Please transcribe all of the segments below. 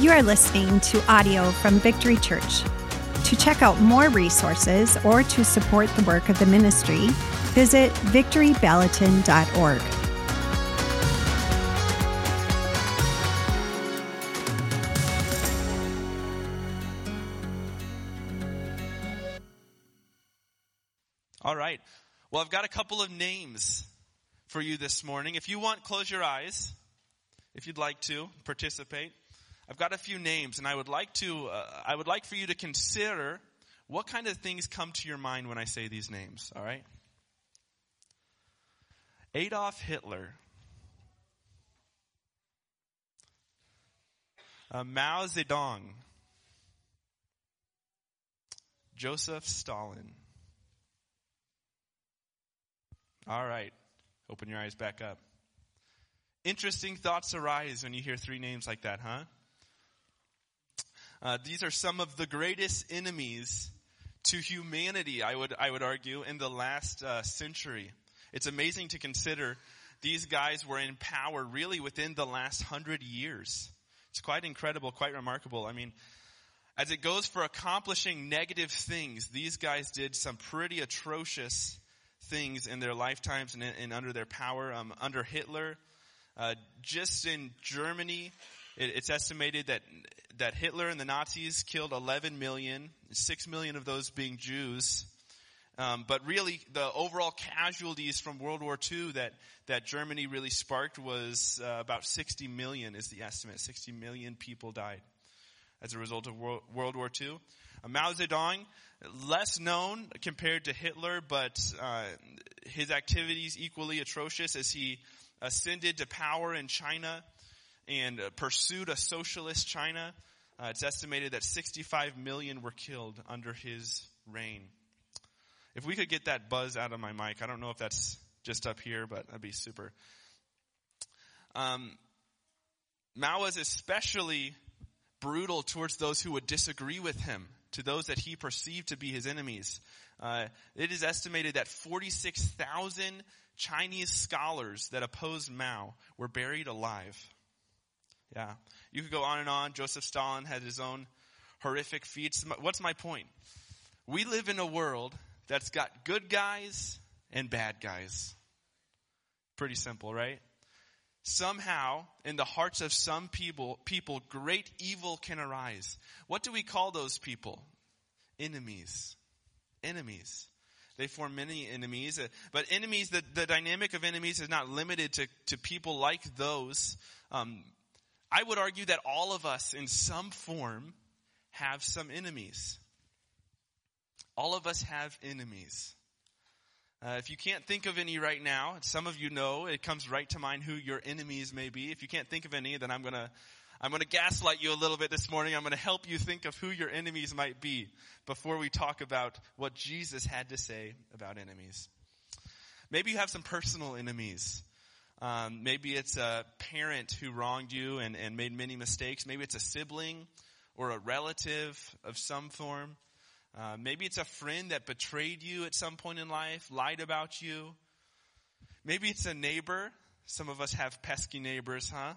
You are listening to audio from Victory Church. To check out more resources or to support the work of the ministry, visit victorybalaton.org. All right. Well, I've got a couple of names for you this morning. If you want, close your eyes. If you'd like to participate, I've got a few names, and I would like to. Uh, I would like for you to consider what kind of things come to your mind when I say these names. All right. Adolf Hitler, uh, Mao Zedong, Joseph Stalin. All right. Open your eyes back up. Interesting thoughts arise when you hear three names like that, huh? Uh, these are some of the greatest enemies to humanity, I would, I would argue, in the last uh, century. It's amazing to consider these guys were in power really within the last hundred years. It's quite incredible, quite remarkable. I mean, as it goes for accomplishing negative things, these guys did some pretty atrocious things in their lifetimes and, and under their power. Um, under Hitler, uh, just in Germany, it, it's estimated that that Hitler and the Nazis killed 11 million, 6 million of those being Jews. Um, but really, the overall casualties from World War II that, that Germany really sparked was uh, about 60 million is the estimate. 60 million people died as a result of World, War II. Uh, Mao Zedong, less known compared to Hitler, but uh, his activities equally atrocious as he ascended to power in China and uh, pursued a socialist China. Uh, it's estimated that 65 million were killed under his reign. If we could get that buzz out of my mic, I don't know if that's just up here, but that'd be super. Um, Mao was especially brutal towards those who would disagree with him, to those that he perceived to be his enemies. Uh, it is estimated that 46,000 Chinese scholars that opposed Mao were buried alive. Yeah. You could go on and on. Joseph Stalin had his own horrific feats. What's my point? We live in a world that's got good guys and bad guys. Pretty simple, right? Somehow, in the hearts of some people, people, great evil can arise. What do we call those people? Enemies. Enemies. They form many enemies, uh, but enemies, the, the dynamic of enemies is not limited to, to people like those. Um, I would argue that all of us, in some form, have some enemies. All of us have enemies. Uh, if you can't think of any right now, some of you know, it comes right to mind who your enemies may be. If you can't think of any, then I'm gonna, I'm gonna gaslight you a little bit this morning. I'm gonna help you think of who your enemies might be before we talk about what Jesus had to say about enemies. Maybe you have some personal enemies. Um, maybe it's a parent who wronged you and, and made many mistakes. Maybe it's a sibling or a relative of some form. Uh, maybe it's a friend that betrayed you at some point in life, lied about you. Maybe it's a neighbor. Some of us have pesky neighbors, huh?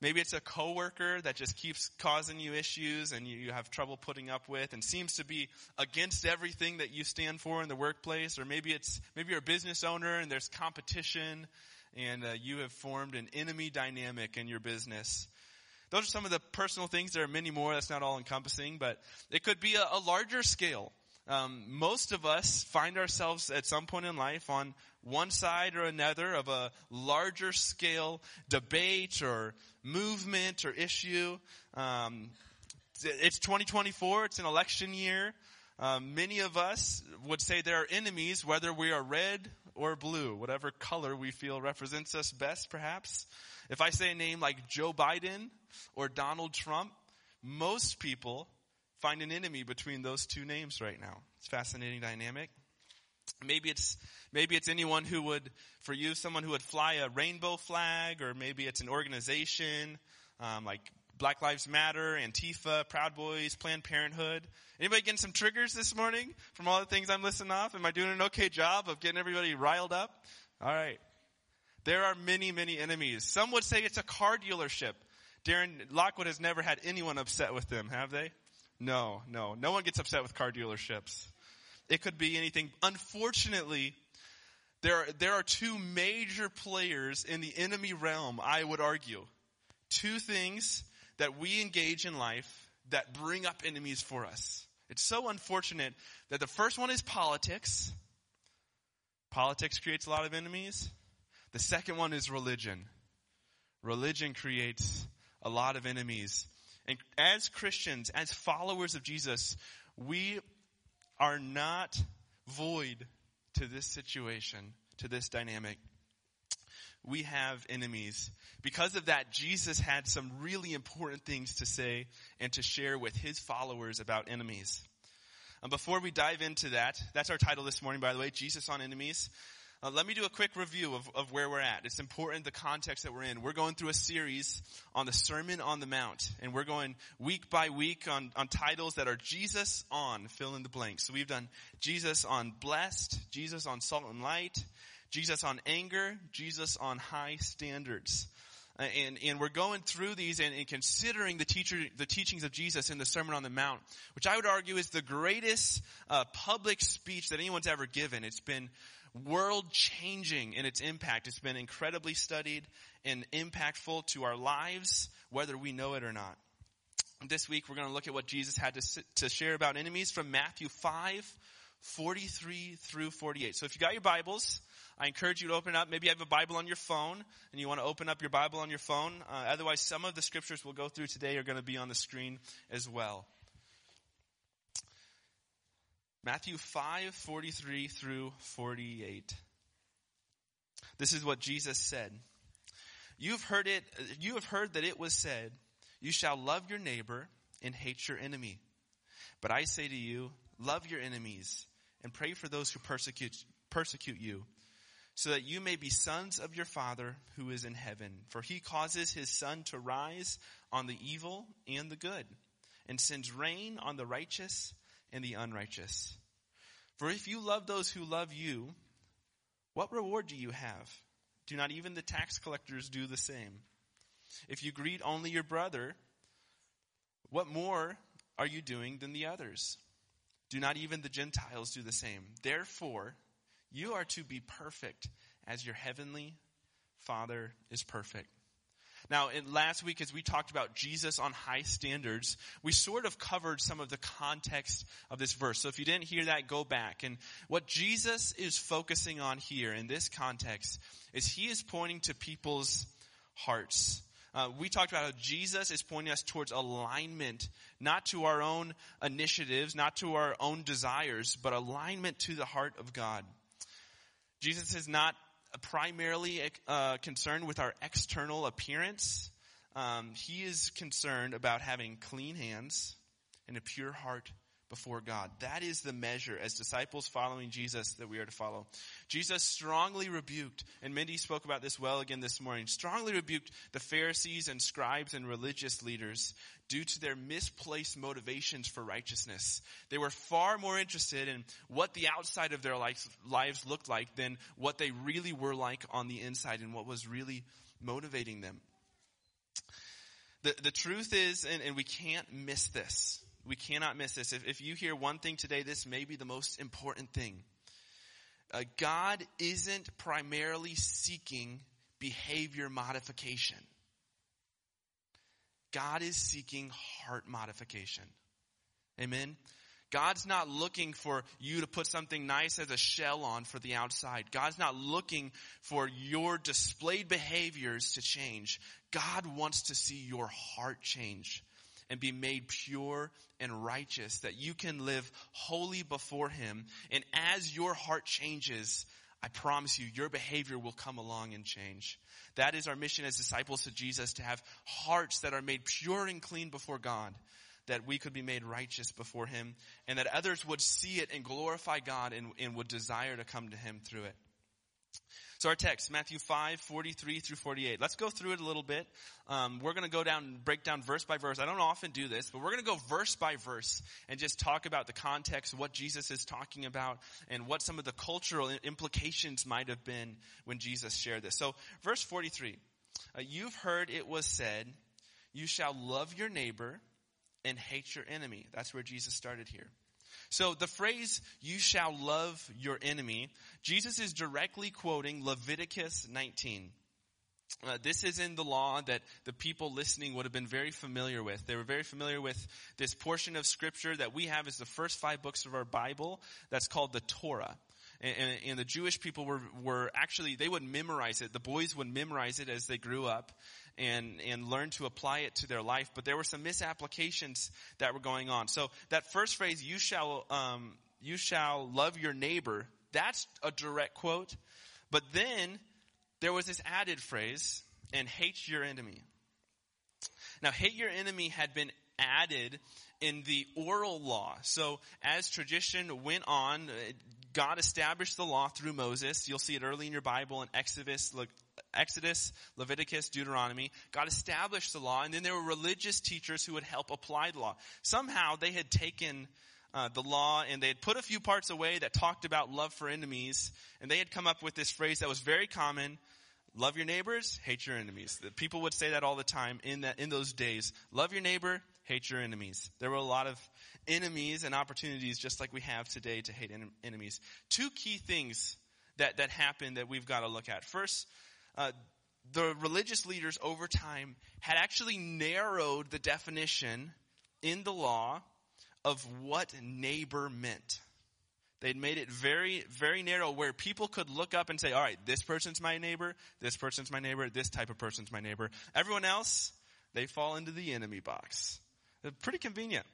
Maybe it's a coworker that just keeps causing you issues and you, have trouble putting up with and seems to be against everything that you stand for in the workplace. Or maybe it's, maybe you're a business owner and there's competition and uh, you have formed an enemy dynamic in your business. Those are some of the personal things. There are many more. That's not all encompassing, but it could be a, a larger scale. Um, most of us find ourselves at some point in life on one side or another of a larger scale debate or movement or issue. Um, it's 2024. It's an election year. Um, many of us would say there are enemies, whether we are red or blue, whatever color we feel represents us best, perhaps. If I say a name like Joe Biden or Donald Trump, most people find an enemy between those two names right now. It's fascinating dynamic. Maybe it's maybe it's anyone who would, for you, someone who would fly a rainbow flag, or maybe it's an organization um, like Black Lives Matter, Antifa, Proud Boys, Planned Parenthood. Anybody getting some triggers this morning from all the things I'm listing off? Am I doing an okay job of getting everybody riled up? All right. There are many, many enemies. Some would say it's a car dealership. Darren, Lockwood has never had anyone upset with them, have they? No, no. No one gets upset with car dealerships. It could be anything. Unfortunately, there are, there are two major players in the enemy realm, I would argue. Two things that we engage in life that bring up enemies for us. It's so unfortunate that the first one is politics. Politics creates a lot of enemies. The second one is religion. Religion creates a lot of enemies. And as Christians, as followers of Jesus, we are not void to this situation, to this dynamic. We have enemies. Because of that, Jesus had some really important things to say and to share with his followers about enemies. And before we dive into that, that's our title this morning, by the way, Jesus on Enemies. Uh, let me do a quick review of, of where we're at. It's important the context that we're in. We're going through a series on the Sermon on the Mount, and we're going week by week on, on titles that are Jesus on, fill in the blanks. So we've done Jesus on blessed, Jesus on salt and light, Jesus on anger, Jesus on high standards. Uh, and, and we're going through these and, and considering the teacher, the teachings of Jesus in the Sermon on the Mount, which I would argue is the greatest uh, public speech that anyone's ever given. It's been world changing in its impact. It's been incredibly studied and impactful to our lives, whether we know it or not. This week we're going to look at what Jesus had to, to share about enemies from Matthew 5, 43 through 48. So if you got your Bibles, I encourage you to open up. Maybe you have a Bible on your phone and you want to open up your Bible on your phone. Uh, otherwise, some of the scriptures we'll go through today are going to be on the screen as well. Matthew 5, 43 through 48. This is what Jesus said. You've heard it, you have heard that it was said, you shall love your neighbor and hate your enemy. But I say to you, love your enemies and pray for those who persecute, persecute you, so that you may be sons of your Father who is in heaven. For he causes his sun to rise on the evil and the good, and sends rain on the righteous and the unrighteous. For if you love those who love you, what reward do you have? Do not even the tax collectors do the same? If you greet only your brother, what more are you doing than the others? Do not even the Gentiles do the same? Therefore, you are to be perfect as your heavenly Father is perfect. Now, in last week, as we talked about Jesus on high standards, we sort of covered some of the context of this verse. So if you didn't hear that, go back. And what Jesus is focusing on here in this context is he is pointing to people's hearts. Uh, we talked about how Jesus is pointing us towards alignment, not to our own initiatives, not to our own desires, but alignment to the heart of God. Jesus is not primarily uh, concerned with our external appearance. Um, he is concerned about having clean hands and a pure heart before God. That is the measure as disciples following Jesus that we are to follow. Jesus strongly rebuked, and Mindy spoke about this well again this morning, strongly rebuked the Pharisees and scribes and religious leaders due to their misplaced motivations for righteousness. They were far more interested in what the outside of their lives, looked like than what they really were like on the inside and what was really motivating them. The, the truth is, and, and we can't miss this, we cannot miss this. If, if you hear one thing today, this may be the most important thing. Uh, God isn't primarily seeking behavior modification. God is seeking heart modification. Amen. God's not looking for you to put something nice as a shell on for the outside. God's not looking for your displayed behaviors to change. God wants to see your heart change and be made pure and righteous, that you can live holy before Him. And as your heart changes, I promise you, your behavior will come along and change. That is our mission as disciples of Jesus, to have hearts that are made pure and clean before God, that we could be made righteous before Him, and that others would see it and glorify God and, and would desire to come to Him through it. So our text, Matthew 5, 43 through 48. Let's go through it a little bit. Um, we're going to go down, and break down verse by verse. I don't often do this, but we're going to go verse by verse and just talk about the context, what Jesus is talking about, and what some of the cultural implications might have been when Jesus shared this. So verse 43. Uh, you've heard it was said, you shall love your neighbor and hate your enemy. That's where Jesus started here. So the phrase, you shall love your enemy, Jesus is directly quoting Leviticus 19. Uh, this is in the law that the people listening would have been very familiar with. They were very familiar with this portion of scripture that we have as the first five books of our Bible that's called the Torah. And, and, and, the Jewish people were, were actually, they would memorize it. The boys would memorize it as they grew up and, and learn to apply it to their life. But there were some misapplications that were going on. So that first phrase, you shall, um, you shall love your neighbor, that's a direct quote. But then there was this added phrase, and hate your enemy. Now, hate your enemy had been added in the oral law. So as tradition went on, God established the law through Moses. You'll see it early in your Bible in Exodus, Le- Exodus, Leviticus, Deuteronomy. God established the law, and then there were religious teachers who would help apply the law. Somehow they had taken uh, the law and they had put a few parts away that talked about love for enemies, and they had come up with this phrase that was very common. Love your neighbors, hate your enemies. The people would say that all the time in that, in those days. Love your neighbor, hate your enemies. There were a lot of enemies and opportunities just like we have today to hate en- enemies. Two key things that, that happen that we've got to look at. First, uh, the religious leaders over time had actually narrowed the definition in the law of what neighbor meant. They'd made it very, very narrow where people could look up and say, all right, this person's my neighbor, this person's my neighbor, this type of person's my neighbor. Everyone else, they fall into the enemy box. Pretty convenient.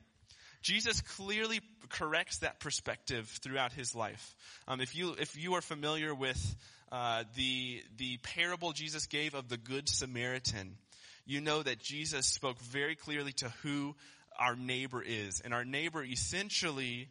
Jesus clearly corrects that perspective throughout his life. Um, if you if you are familiar with uh, the the parable Jesus gave of the Good Samaritan, you know that Jesus spoke very clearly to who our neighbor is, and our neighbor essentially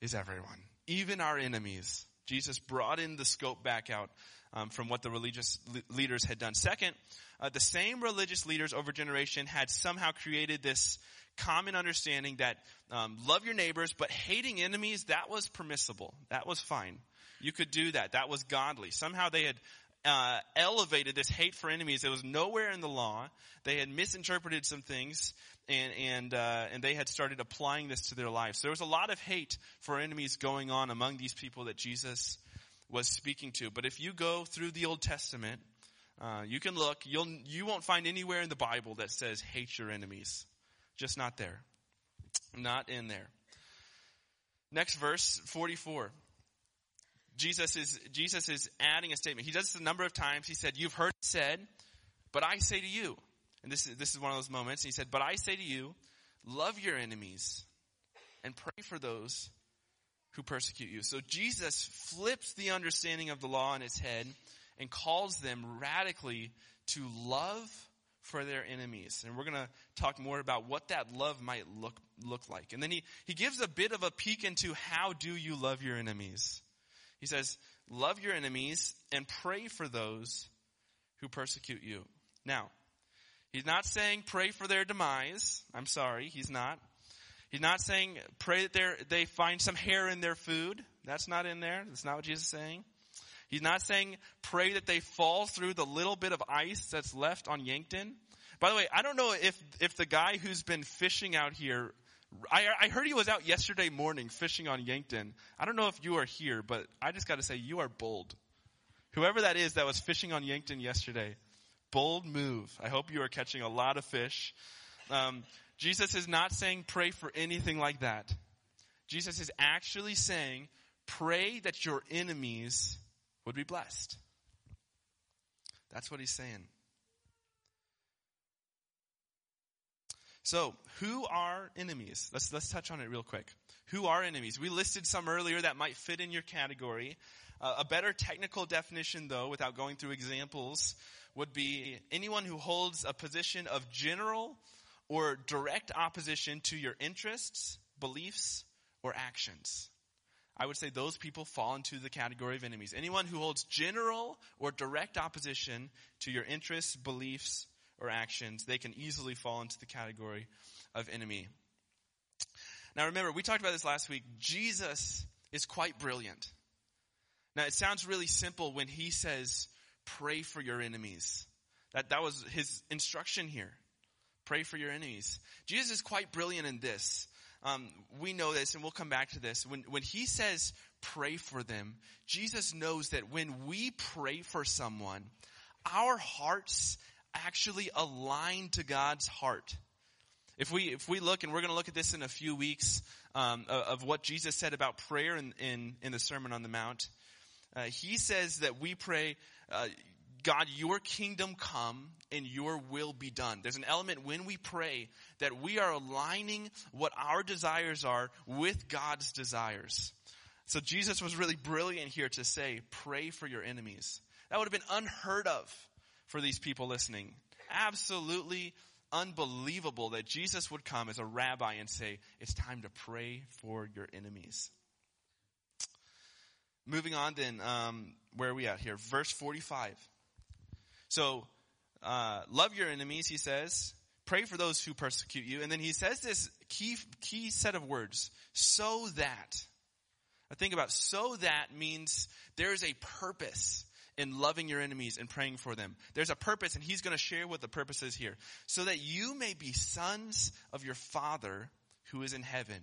is everyone, even our enemies. Jesus brought in the scope back out um, from what the religious leaders had done. Second, uh, the same religious leaders over generation had somehow created this common understanding that um, love your neighbors, but hating enemies, that was permissible. That was fine. You could do that. That was godly. Somehow they had uh, elevated this hate for enemies. It was nowhere in the law. They had misinterpreted some things, and and uh, and they had started applying this to their lives. So there was a lot of hate for enemies going on among these people that Jesus was speaking to. But if you go through the Old Testament, uh, you can look. You'll you won't find anywhere in the Bible that says hate your enemies. Just not there. Not in there. Next verse, 44. Jesus is, Jesus is adding a statement. He does this a number of times. He said, you've heard it said, but I say to you. And this is, this is one of those moments. He said, but I say to you, love your enemies and pray for those who persecute you. So Jesus flips the understanding of the law on its head and calls them radically to love for their enemies. And we're going to talk more about what that love might look, look like. And then he, he gives a bit of a peek into how do you love your enemies. He says, love your enemies and pray for those who persecute you. Now, he's not saying pray for their demise. I'm sorry, he's not. He's not saying pray that they find some hair in their food. That's not in there. That's not what Jesus is saying. He's not saying pray that they fall through the little bit of ice that's left on Yankton. By the way, I don't know if, if the guy who's been fishing out here, I, I heard he was out yesterday morning fishing on Yankton. I don't know if you are here, but I just gotta say, you are bold. Whoever that is that was fishing on Yankton yesterday, bold move. I hope you are catching a lot of fish. Um, Jesus is not saying pray for anything like that. Jesus is actually saying pray that your enemies would be blessed. That's what he's saying. So, who are enemies? Let's let's touch on it real quick. Who are enemies? We listed some earlier that might fit in your category. Uh, a better technical definition, though, without going through examples, would be anyone who holds a position of general or direct opposition to your interests, beliefs, or actions. I would say those people fall into the category of enemies. Anyone who holds general or direct opposition to your interests, beliefs, or actions, they can easily fall into the category of enemy. Now remember, we talked about this last week. Jesus is quite brilliant. Now it sounds really simple when he says, pray for your enemies. That, that was his instruction here. Pray for your enemies. Jesus is quite brilliant in this. Um, we know this, and we'll come back to this. When, when he says pray for them, Jesus knows that when we pray for someone, our hearts actually align to God's heart. If we, if we look, and we're going to look at this in a few weeks, um, of, what Jesus said about prayer in, in, in the Sermon on the Mount, uh, he says that we pray, uh, God, your kingdom come and your will be done. There's an element when we pray that we are aligning what our desires are with God's desires. So Jesus was really brilliant here to say, pray for your enemies. That would have been unheard of for these people listening. Absolutely unbelievable that Jesus would come as a rabbi and say, it's time to pray for your enemies. Moving on then, um, where are we at here? Verse 45. So, uh, love your enemies, he says. Pray for those who persecute you. And then he says this key, key set of words. So that. I think about so that means there is a purpose in loving your enemies and praying for them. There's a purpose and he's going to share what the purpose is here. So that you may be sons of your father who is in heaven.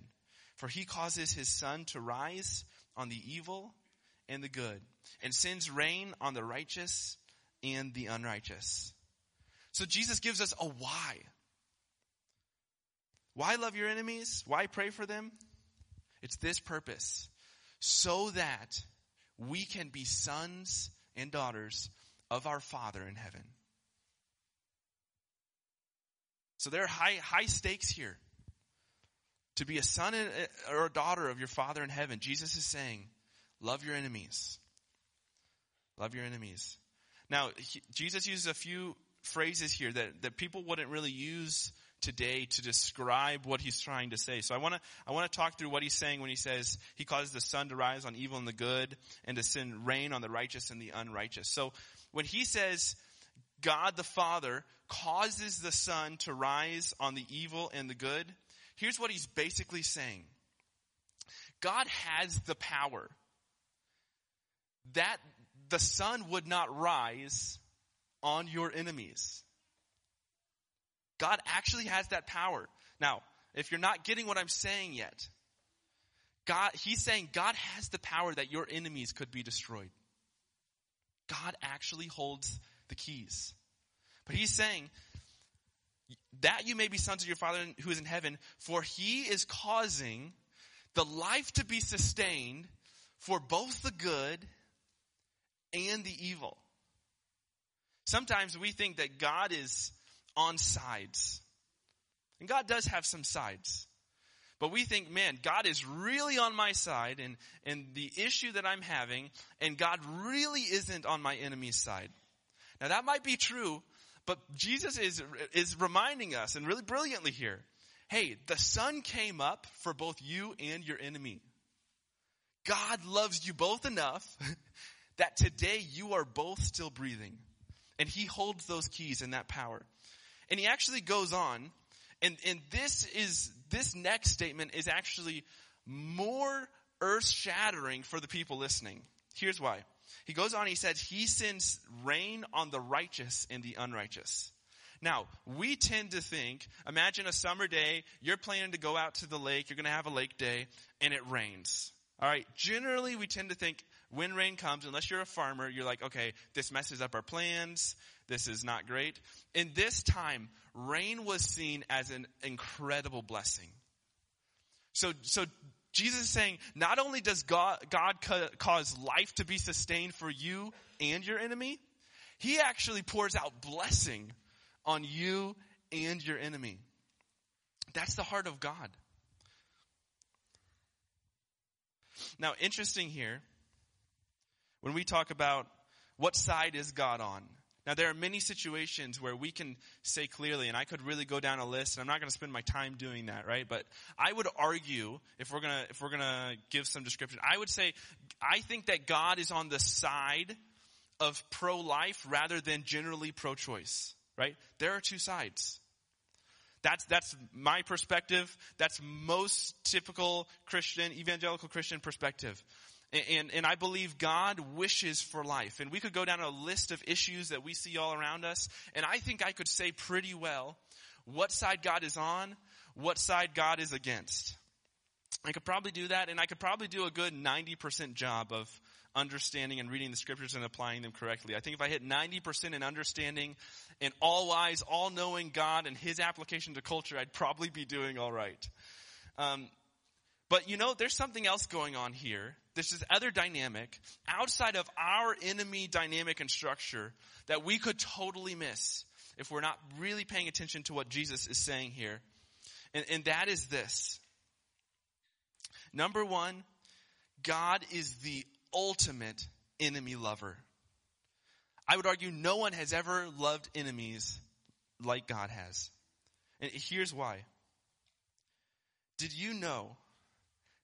For he causes his sun to rise on the evil and the good and sends rain on the righteous and the unrighteous. So Jesus gives us a why. Why love your enemies? Why pray for them? It's this purpose. So that we can be sons and daughters of our Father in heaven. So there are high, high stakes here. To be a son uh, or a daughter of your Father in heaven, Jesus is saying, love your enemies. Love your enemies. Now, he, Jesus uses a few phrases here that, that people wouldn't really use today to describe what he's trying to say. So I want to I want to talk through what he's saying when he says he causes the sun to rise on evil and the good and to send rain on the righteous and the unrighteous. So when he says God the Father causes the sun to rise on the evil and the good, here's what he's basically saying. God has the power that the sun would not rise on your enemies. God actually has that power. Now, if you're not getting what I'm saying yet, God, he's saying God has the power that your enemies could be destroyed. God actually holds the keys. But he's saying that you may be sons of your Father who is in heaven, for he is causing the life to be sustained for both the good and the evil. Sometimes we think that God is on sides. And God does have some sides. But we think, man, God is really on my side and, and the issue that I'm having, and God really isn't on my enemy's side. Now that might be true, but Jesus is, is reminding us, and really brilliantly here, hey, the sun came up for both you and your enemy. God loves you both enough that today you are both still breathing. And he holds those keys and that power. And he actually goes on, and, and this is, this next statement is actually more earth shattering for the people listening. Here's why. He goes on, he says, He sends rain on the righteous and the unrighteous. Now, we tend to think, imagine a summer day, you're planning to go out to the lake, you're to have a lake day, and it rains. All right. Generally, we tend to think when rain comes, unless you're a farmer, you're like, okay, this messes up our plans. This is not great. In this time, rain was seen as an incredible blessing. So, so Jesus is saying, not only does God, God ca- cause life to be sustained for you and your enemy, He actually pours out blessing on you and your enemy. That's the heart of God. Now, interesting here, when we talk about what side is God on, now, there are many situations where we can say clearly, and I could really go down a list, and I'm not going to spend my time doing that, right? But I would argue, if we're gonna, if we're gonna give some description, I would say, I think that God is on the side of pro-life rather than generally pro-choice, right? There are two sides. That's, that's my perspective. That's most typical Christian, evangelical Christian perspective. And, and I believe God wishes for life. And we could go down a list of issues that we see all around us. And I think I could say pretty well what side God is on, what side God is against. I could probably do that, and I could probably do a good 90% job of understanding and reading the scriptures and applying them correctly. I think if I hit 90% in understanding and all wise, all knowing God and His application to culture, I'd probably be doing all right. Um, but you know, there's something else going on here. There's this other dynamic outside of our enemy dynamic and structure that we could totally miss if we're not really paying attention to what Jesus is saying here. And, and that is this. Number one, God is the ultimate enemy lover. I would argue no one has ever loved enemies like God has. And here's why. Did you know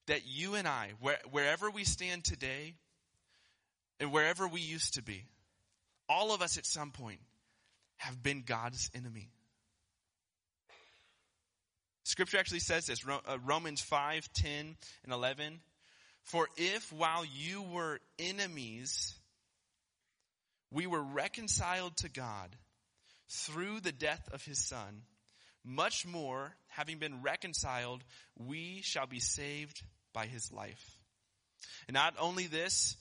that you and I, where, wherever we stand today and wherever we used to be, all of us at some point have been God's enemy? Scripture actually says this, uh, Romans 5, 10, and 11. For if while you were enemies, we were reconciled to God through the death of his son, much more, having been reconciled, we shall be saved by his life. And not only this,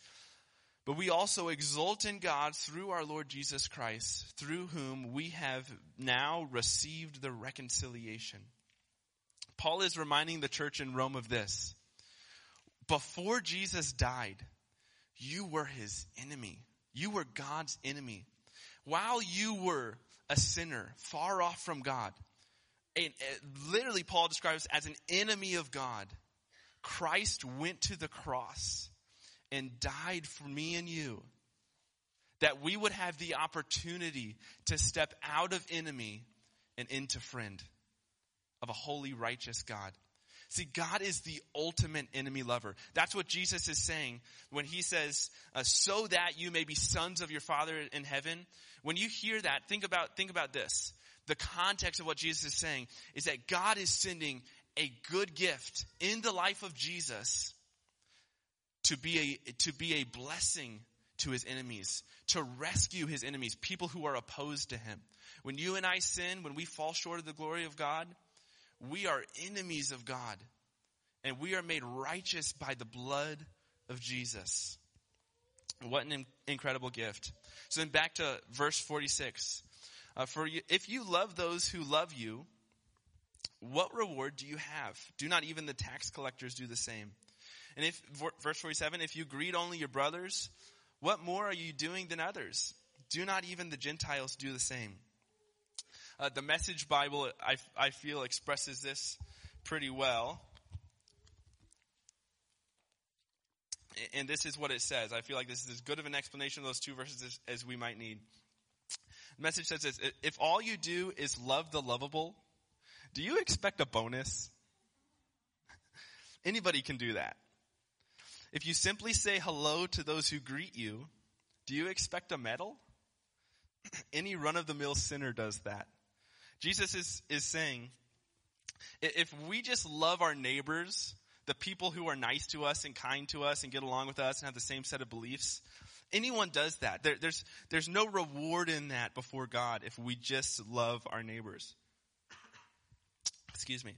but we also exult in God through our Lord Jesus Christ, through whom we have now received the reconciliation. Paul is reminding the church in Rome of this. Before Jesus died, you were his enemy. You were God's enemy. While you were a sinner, far off from God, and, literally Paul describes as an enemy of God, Christ went to the cross and died for me and you that we would have the opportunity to step out of enemy and into friend of a holy, righteous God. See, God is the ultimate enemy lover. That's what Jesus is saying when he says, uh, so that you may be sons of your Father in heaven. When you hear that, think about, think about this. The context of what Jesus is saying is that God is sending a good gift in the life of Jesus to be a, to be a blessing to his enemies, to rescue his enemies, people who are opposed to him. When you and I sin, when we fall short of the glory of God, we are enemies of God and we are made righteous by the blood of Jesus. What an incredible gift. So then back to verse 46. Uh, for you, if you love those who love you, what reward do you have? Do not even the tax collectors do the same? And if, verse 47, if you greet only your brothers, what more are you doing than others? Do not even the Gentiles do the same? Uh, the Message Bible, I, I feel, expresses this pretty well. And this is what it says. I feel like this is as good of an explanation of those two verses as, as we might need. Message says this If all you do is love the lovable, do you expect a bonus? Anybody can do that. If you simply say hello to those who greet you, do you expect a medal? Any run of the mill sinner does that. Jesus is, is saying, if we just love our neighbors, the people who are nice to us and kind to us and get along with us and have the same set of beliefs, anyone does that. There, there's, there's no reward in that before God if we just love our neighbors. Excuse me.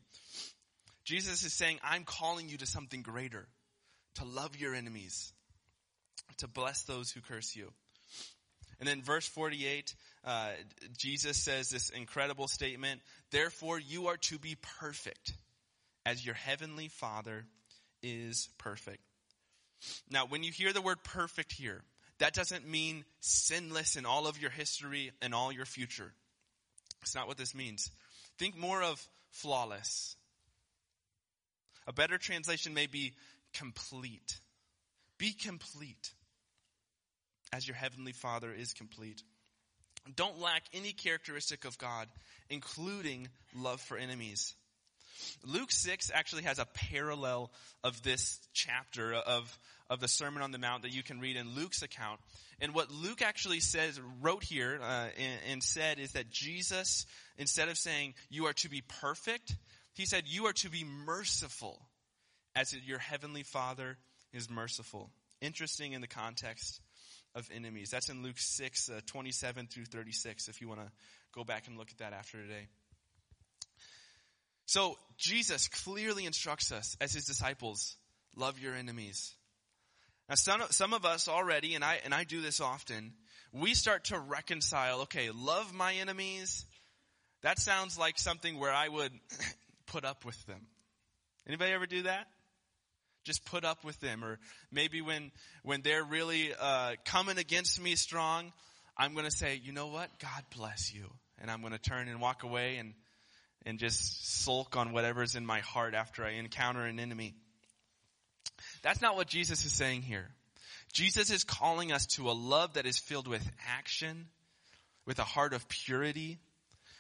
Jesus is saying, I'm calling you to something greater, to love your enemies, to bless those who curse you. And then verse 48, uh, Jesus says this incredible statement, therefore you are to be perfect as your heavenly Father is perfect. Now, when you hear the word perfect here, that doesn't mean sinless in all of your history and all your future. It's not what this means. Think more of flawless. A better translation may be complete. Be complete as your heavenly Father is complete. Don't lack any characteristic of God, including love for enemies. Luke 6 actually has a parallel of this chapter of, of the Sermon on the Mount that you can read in Luke's account. And what Luke actually says, wrote here uh, and, and said is that Jesus, instead of saying you are to be perfect, he said you are to be merciful as your heavenly Father is merciful. Interesting in the context of enemies. That's in Luke 6, uh, 27 through 36, if you want to go back and look at that after today. So Jesus clearly instructs us as his disciples, love your enemies. Now some, some of us already, and I, and I do this often, we start to reconcile, okay, love my enemies. That sounds like something where I would put up with them. Anybody ever do that? Just put up with them. Or maybe when, when they're really uh, coming against me strong, I'm going to say, you know what? God bless you. And I'm going to turn and walk away and, and just sulk on whatever's in my heart after I encounter an enemy. That's not what Jesus is saying here. Jesus is calling us to a love that is filled with action, with a heart of purity,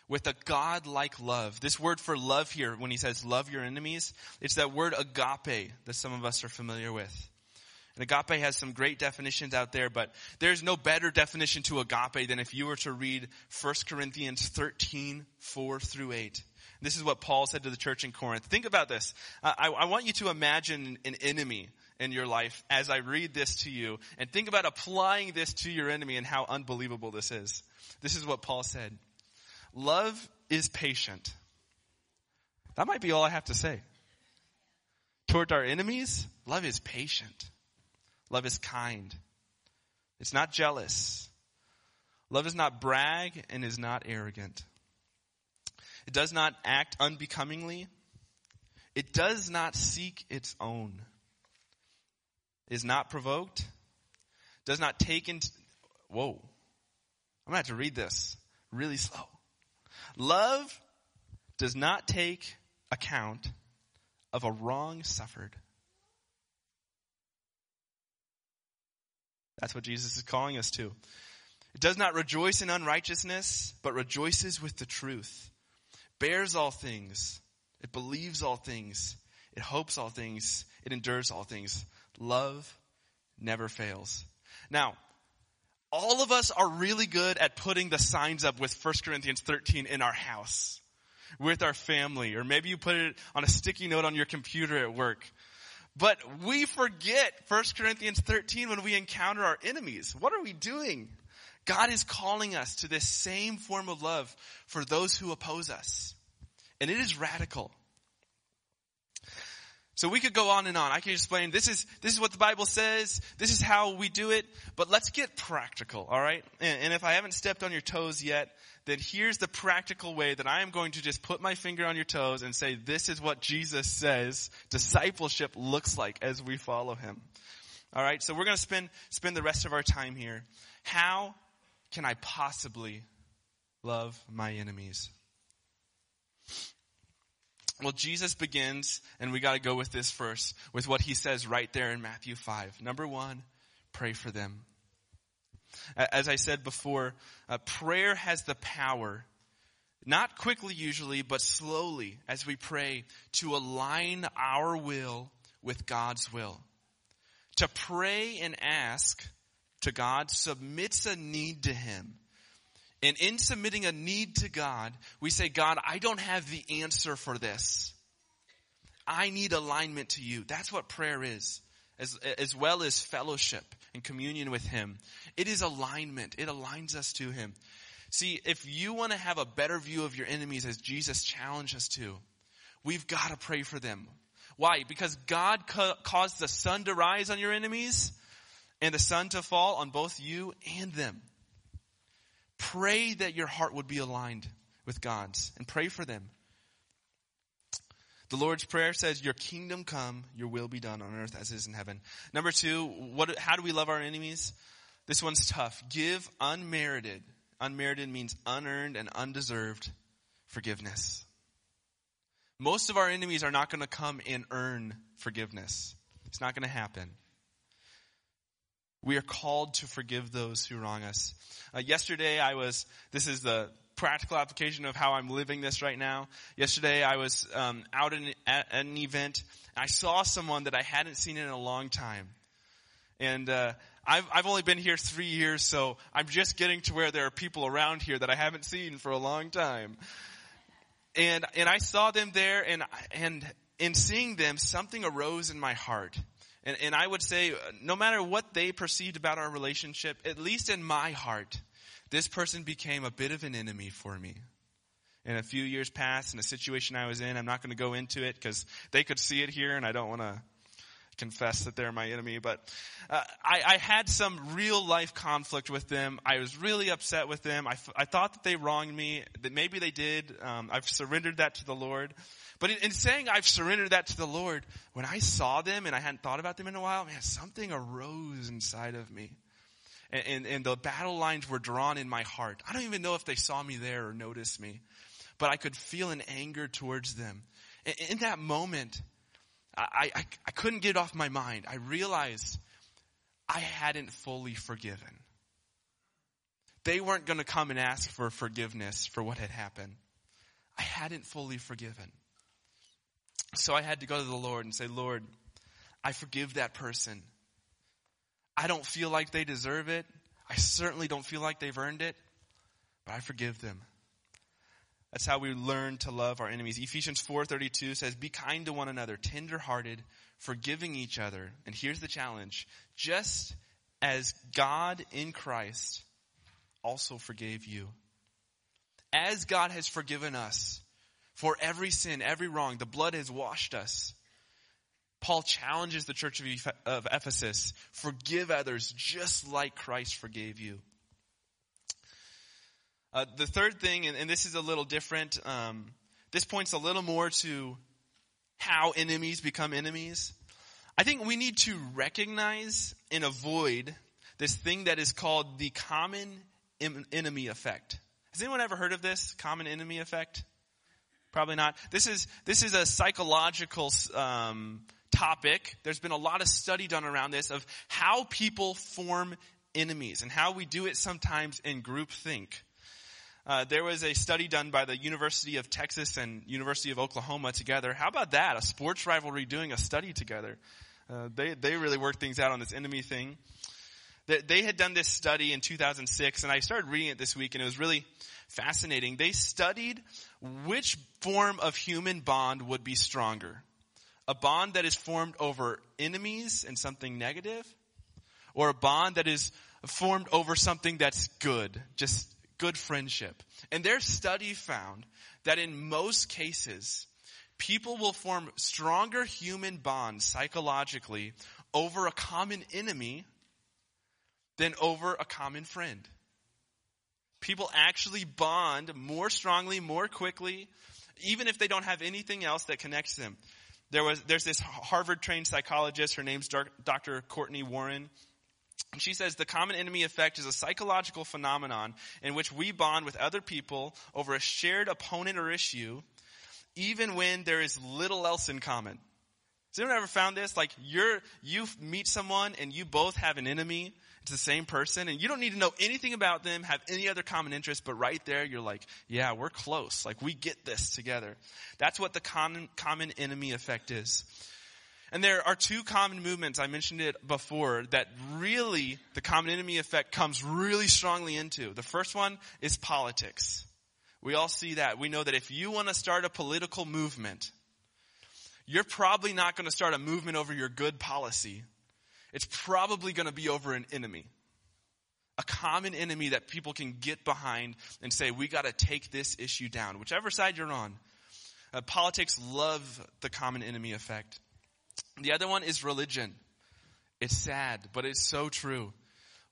with a God-like love. This word for love here, when he says love your enemies, it's that word agape that some of us are familiar with. And agape has some great definitions out there, but there's no better definition to agape than if you were to read 1 Corinthians 13, 4 through 8. This is what Paul said to the church in Corinth. Think about this. I, I want you to imagine an enemy in your life as I read this to you and think about applying this to your enemy and how unbelievable this is. This is what Paul said. Love is patient. That might be all I have to say. Toward our enemies, love is patient. Love is kind. It's not jealous. Love is not brag and is not arrogant. It does not act unbecomingly. It does not seek its own. Is not provoked. Does not take into, whoa. I'm gonna have to read this really slow. Love does not take account of a wrong suffered. That's what Jesus is calling us to. It does not rejoice in unrighteousness, but rejoices with the truth. Bears all things. It believes all things. It hopes all things. It endures all things. Love never fails. Now, all of us are really good at putting the signs up with 1 Corinthians 13 in our house, with our family, or maybe you put it on a sticky note on your computer at work. But we forget 1 Corinthians 13 when we encounter our enemies. What are we doing? God is calling us to this same form of love for those who oppose us. And it is radical. So we could go on and on. I can explain this is, this is what the Bible says. This is how we do it. But let's get practical, alright? And, and, if I haven't stepped on your toes yet, then here's the practical way that I am going to just put my finger on your toes and say, this is what Jesus says discipleship looks like as we follow him. Alright, so we're gonna spend, spend the rest of our time here. How can I possibly love my enemies? Well, Jesus begins, and we got to go with this first, with what he says right there in Matthew 5. Number one, pray for them. As I said before, uh, prayer has the power, not quickly usually, but slowly as we pray, to align our will with God's will. To pray and ask to God submits a need to Him and in submitting a need to God, we say, God, I don't have the answer for this. I need alignment to you. That's what prayer is, as, as well as fellowship and communion with Him. It is alignment. It aligns us to Him. See, if you want to have a better view of your enemies as Jesus challenged us to, we've got to pray for them. Why? Because God ca- caused the sun to rise on your enemies and the sun to fall on both you and them. Pray that your heart would be aligned with God's and pray for them. The Lord's Prayer says, Your kingdom come, your will be done on earth as it is in heaven. Number two, what, how do we love our enemies? This one's tough. Give unmerited. Unmerited means unearned and undeserved forgiveness. Most of our enemies are not going to come and earn forgiveness. It's not going to happen. We are called to forgive those who wrong us. Uh, yesterday I was, this is the practical application of how I'm living this right now. Yesterday I was um, out in, at an event. I saw someone that I hadn't seen in a long time. And uh, I've, I've only been here three years, so I'm just getting to where there are people around here that I haven't seen for a long time. And, and I saw them there, and, and in seeing them, something arose in my heart. And, and I would say, uh, no matter what they perceived about our relationship, at least in my heart, this person became a bit of an enemy for me. And a few years passed and a situation I was in, I'm not going to go into it because they could see it here and I don't want to confess that they're my enemy, but uh, I, I, had some real life conflict with them. I was really upset with them. I, I thought that they wronged me, that maybe they did. Um, I've surrendered that to the Lord. But in, in, saying I've surrendered that to the Lord, when I saw them and I hadn't thought about them in a while, man, something arose inside of me. And, and, and the battle lines were drawn in my heart. I don't even know if they saw me there or noticed me, but I could feel an anger towards them. in that moment, I, I, I couldn't get it off my mind. I realized I hadn't fully forgiven. They weren't going to come and ask for forgiveness for what had happened. I hadn't fully forgiven. So I had to go to the Lord and say, Lord, I forgive that person. I don't feel like they deserve it. I certainly don't feel like they've earned it, but I forgive them. That's how we learn to love our enemies. Ephesians 4:32 says, "Be kind to one another, tender-hearted, forgiving each other." And here's the challenge: just as God in Christ also forgave you. As God has forgiven us for every sin, every wrong, the blood has washed us. Paul challenges the church of Ephesus, forgive others just like Christ forgave you. Uh, the third thing, and, and, this is a little different, um, this points a little more to how enemies become enemies. I think we need to recognize and avoid this thing that is called the common enemy effect. Has anyone ever heard of this common enemy effect? Probably not. This is this is a psychological um, topic. There's been a lot of study done around this of how people form enemies and how we do it sometimes in group think. Uh, there was a study done by the University of Texas and University of Oklahoma together. How about that? A sports rivalry doing a study together. Uh, they they really worked things out on this enemy thing. They, they had done this study in 2006, and I started reading it this week, and it was really fascinating. They studied which form of human bond would be stronger. A bond that is formed over enemies and something negative, or a bond that is formed over something that's good, just good friendship. And their study found that in most cases, people will form stronger human bonds psychologically over a common enemy than over a common friend. People actually bond more strongly, more quickly, even if they don't have anything else that connects them. There was, there's this Harvard trained psychologist, her name's Dr. Cortney Warren. And she says the common enemy effect is a psychological phenomenon in which we bond with other people over a shared opponent or issue, even when there is little else in common. Has anyone ever found this? Like you're, you meet someone and you both have an enemy. It's the same person and you don't need to know anything about them, have any other common interest, but right there you're like, yeah, we're close. Like we get this together. That's what the common, common enemy effect is. And there are two common movements, I mentioned it before, that really the common enemy effect comes really strongly into. The first one is politics. We all see that. We know that if you want to start a political movement, you're probably not going to start a movement over your good policy. It's probably going to be over an enemy. A common enemy that people can get behind and say, we got to take this issue down, whichever side you're on. Uh, politics love the common enemy effect. The other one is religion. It's sad, but it's so true.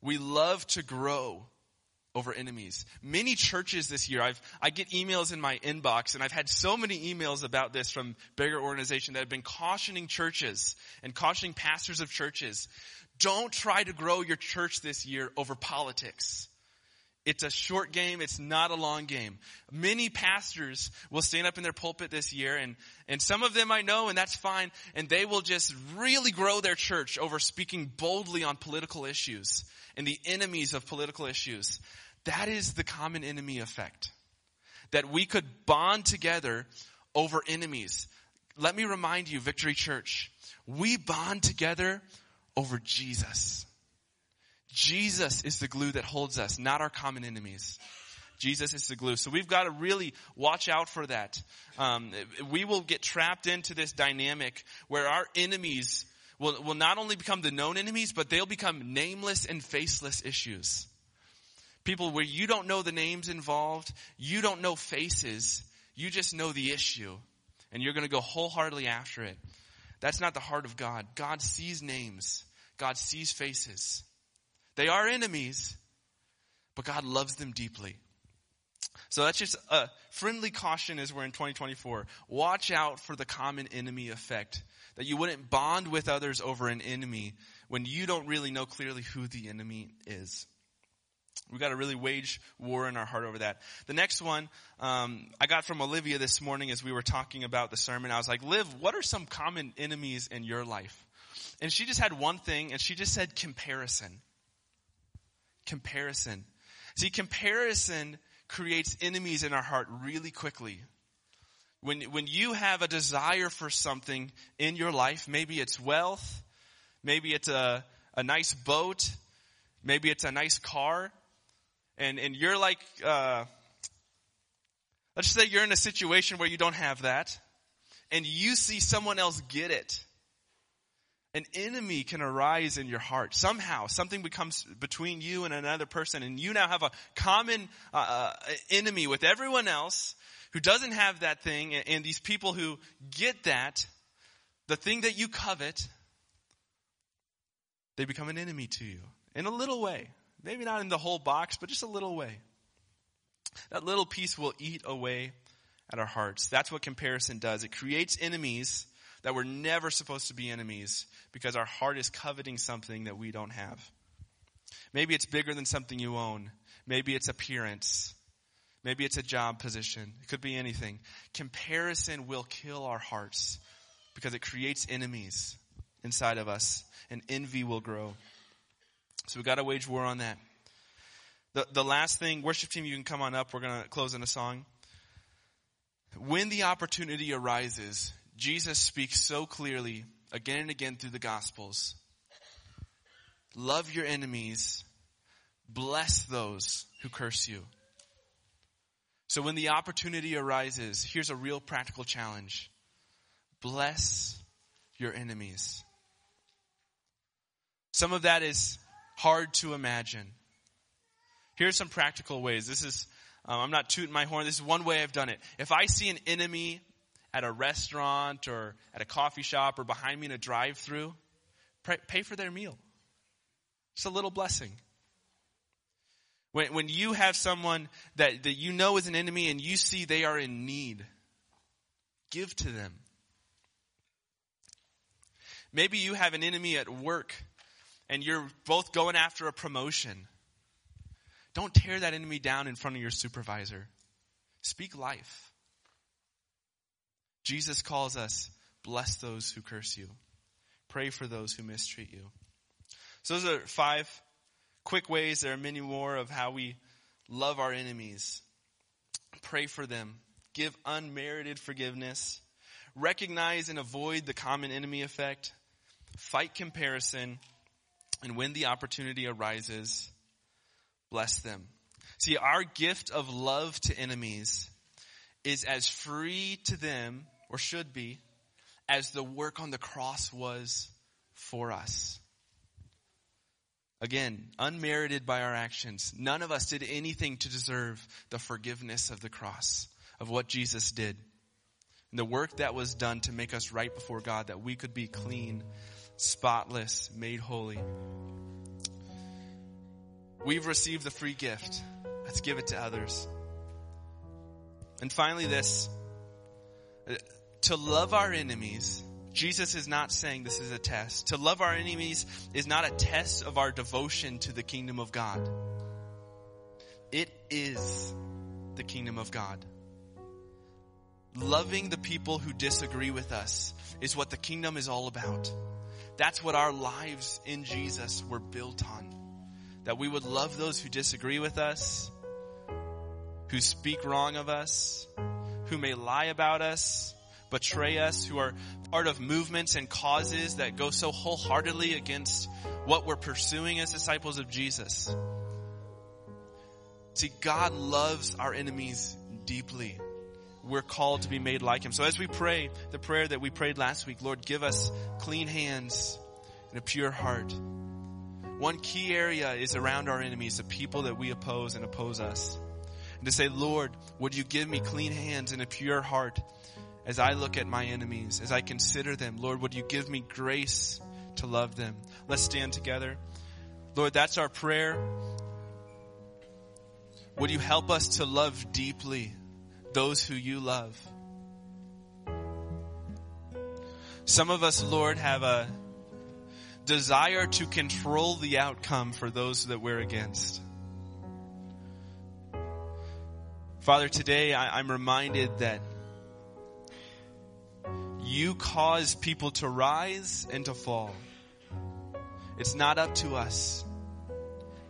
We love to grow over enemies. Many churches this year, I've, I get emails in my inbox and I've had so many emails about this from bigger organizations that have been cautioning churches and cautioning pastors of churches. Don't try to grow your church this year over politics. It's a short game. It's not a long game. Many pastors will stand up in their pulpit this year and, and some of them I know and that's fine. And they will just really grow their church over speaking boldly on political issues and the enemies of political issues. That is the common enemy effect. That we could bond together over enemies. Let me remind you, Victory Church, we bond together over Jesus. Jesus is the glue that holds us, not our common enemies. Jesus is the glue. So we've got to really watch out for that. Um, we will get trapped into this dynamic where our enemies will, will not only become the known enemies, but they'll become nameless and faceless issues. People where you don't know the names involved, you don't know faces, you just know the issue, and you're going to go wholeheartedly after it. That's not the heart of God. God sees names. God sees faces. They are enemies, but God loves them deeply. So that's just a friendly caution as we're in 2024. Watch out for the common enemy effect. That you wouldn't bond with others over an enemy when you don't really know clearly who the enemy is. We've got to really wage war in our heart over that. The next one um, I got from Olivia this morning as we were talking about the sermon. I was like, Liv, what are some common enemies in your life? And she just had one thing, and she just said comparison. Comparison. See, comparison creates enemies in our heart really quickly. When, when you have a desire for something in your life, maybe it's wealth, maybe it's a, a nice boat, maybe it's a nice car, and, and you're like, uh, let's say you're in a situation where you don't have that, and you see someone else get it an enemy can arise in your heart. Somehow, something becomes between you and another person, and you now have a common uh, uh, enemy with everyone else who doesn't have that thing, and these people who get that, the thing that you covet, they become an enemy to you in a little way. Maybe not in the whole box, but just a little way. That little piece will eat away at our hearts. That's what comparison does. It creates enemies that we're never supposed to be enemies because our heart is coveting something that we don't have. Maybe it's bigger than something you own. Maybe it's appearance. Maybe it's a job position. It could be anything. Comparison will kill our hearts because it creates enemies inside of us and envy will grow. So we've got to wage war on that. The, the last thing, worship team, you can come on up. We're going to close in a song. When the opportunity arises, Jesus speaks so clearly again and again through the Gospels. Love your enemies. Bless those who curse you. So when the opportunity arises, here's a real practical challenge. Bless your enemies. Some of that is hard to imagine. Here's some practical ways. This is, um, I'm not tooting my horn. This is one way I've done it. If I see an enemy at a restaurant or at a coffee shop or behind me in a drive through, pay for their meal. It's a little blessing. When, when you have someone that, that you know is an enemy and you see they are in need, give to them. Maybe you have an enemy at work and you're both going after a promotion. Don't tear that enemy down in front of your supervisor. Speak life. Jesus calls us, bless those who curse you. Pray for those who mistreat you. So those are five quick ways. There are many more of how we love our enemies. Pray for them. Give unmerited forgiveness. Recognize and avoid the common enemy effect. Fight comparison. And when the opportunity arises, bless them. See, our gift of love to enemies is as free to them, or should be, as the work on the cross was for us. Again, unmerited by our actions. None of us did anything to deserve the forgiveness of the cross, of what Jesus did. And the work that was done to make us right before God, that we could be clean, spotless, made holy. We've received the free gift. Let's give it to others. And finally, this uh, to love our enemies. Jesus is not saying this is a test. To love our enemies is not a test of our devotion to the kingdom of God. It is the kingdom of God. Loving the people who disagree with us is what the kingdom is all about. That's what our lives in Jesus were built on. That we would love those who disagree with us, who speak wrong of us, who may lie about us, betray us, who are part of movements and causes that go so wholeheartedly against what we're pursuing as disciples of Jesus. See, God loves our enemies deeply. We're called to be made like Him. So as we pray the prayer that we prayed last week, Lord, give us clean hands and a pure heart. one key area is around our enemies, the people that we oppose and oppose us. And to say, Lord, would you give me clean hands and a pure heart as I look at my enemies, as I consider them? Lord, would you give me grace to love them? Let's stand together. Lord, that's our prayer. Would you help us to love deeply those who you love? Some of us, Lord, have a desire to control the outcome for those that we're against. Father, today I, am reminded that you cause people to rise and to fall. It's not up to us.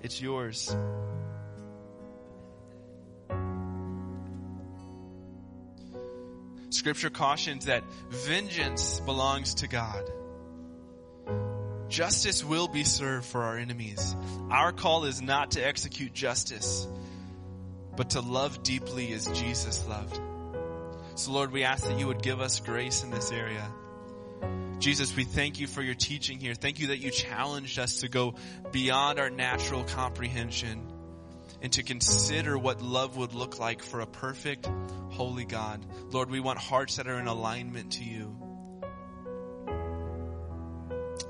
It's yours. Scripture cautions that vengeance belongs to God. Justice will be served for our enemies. Our call is not to execute justice, but to love deeply as Jesus loved. So Lord, we ask that you would give us grace in this area. Jesus, we thank you for your teaching here. Thank you that you challenged us to go beyond our natural comprehension and to consider what love would look like for a perfect, holy God. Lord, we want hearts that are in alignment to you.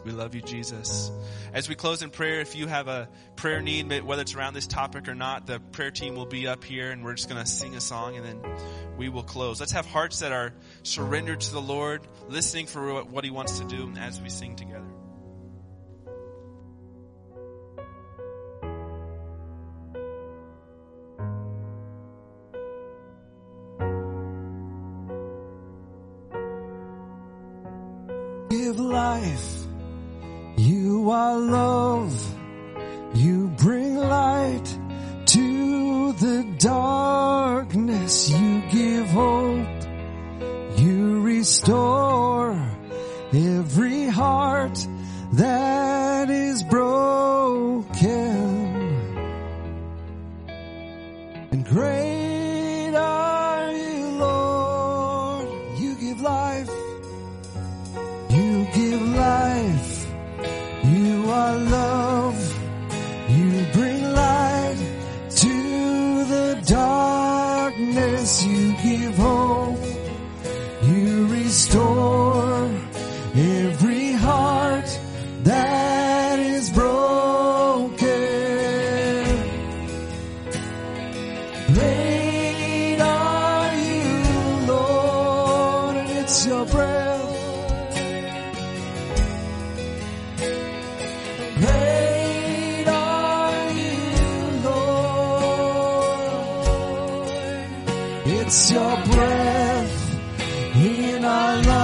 We love you, Jesus. As we close in prayer, if you have a prayer need, whether it's around this topic or not, the prayer team will be up here and we're just going to sing a song and then we will close. Let's have hearts that are surrendered to the Lord, listening for what He wants to do as we sing together. It's your breath in our lungs.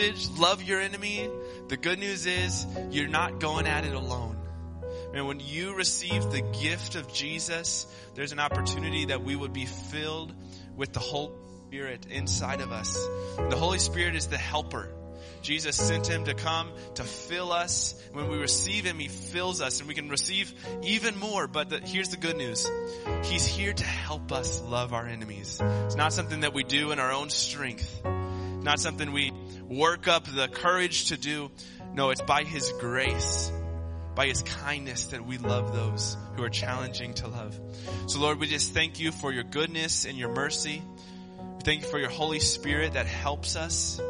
Message, love your enemy, the good news is you're not going at it alone. And when you receive the gift of Jesus, there's an opportunity that we would be filled with the Holy Spirit inside of us. And the Holy Spirit is the helper. Jesus sent him to come to fill us. When we receive him, he fills us and we can receive even more. But the, here's the good news. He's here to help us love our enemies. It's not something that we do in our own strength. Not something we work up the courage to do. No, it's by his grace by his kindness that we love those who are challenging to love. So Lord, we just thank you for your goodness and your mercy. We thank you for your Holy Spirit that helps us.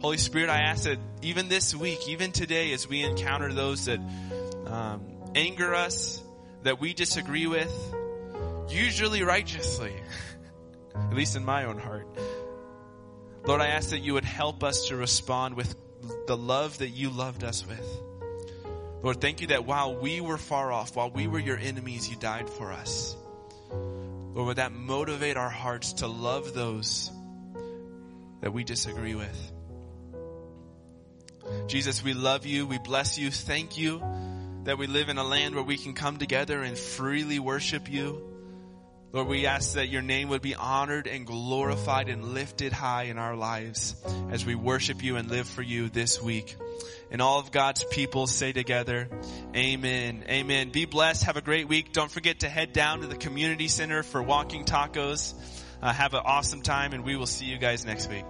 Holy Spirit, I ask that even this week, even today, as we encounter those that um, anger us, that we disagree with, usually righteously, at least in my own heart. Lord, I ask that you would help us to respond with the love that you loved us with. Lord, thank you that while we were far off, while we were your enemies, you died for us. Lord, would that motivate our hearts to love those that we disagree with? Jesus, we love you. We bless you. Thank you that we live in a land where we can come together and freely worship you. Lord, we ask that your name would be honored and glorified and lifted high in our lives as we worship you and live for you this week. And all of God's people say together, Amen. Amen. Be blessed. Have a great week. Don't forget to head down to the community center for walking tacos. Uh, have an awesome time and we will see you guys next week.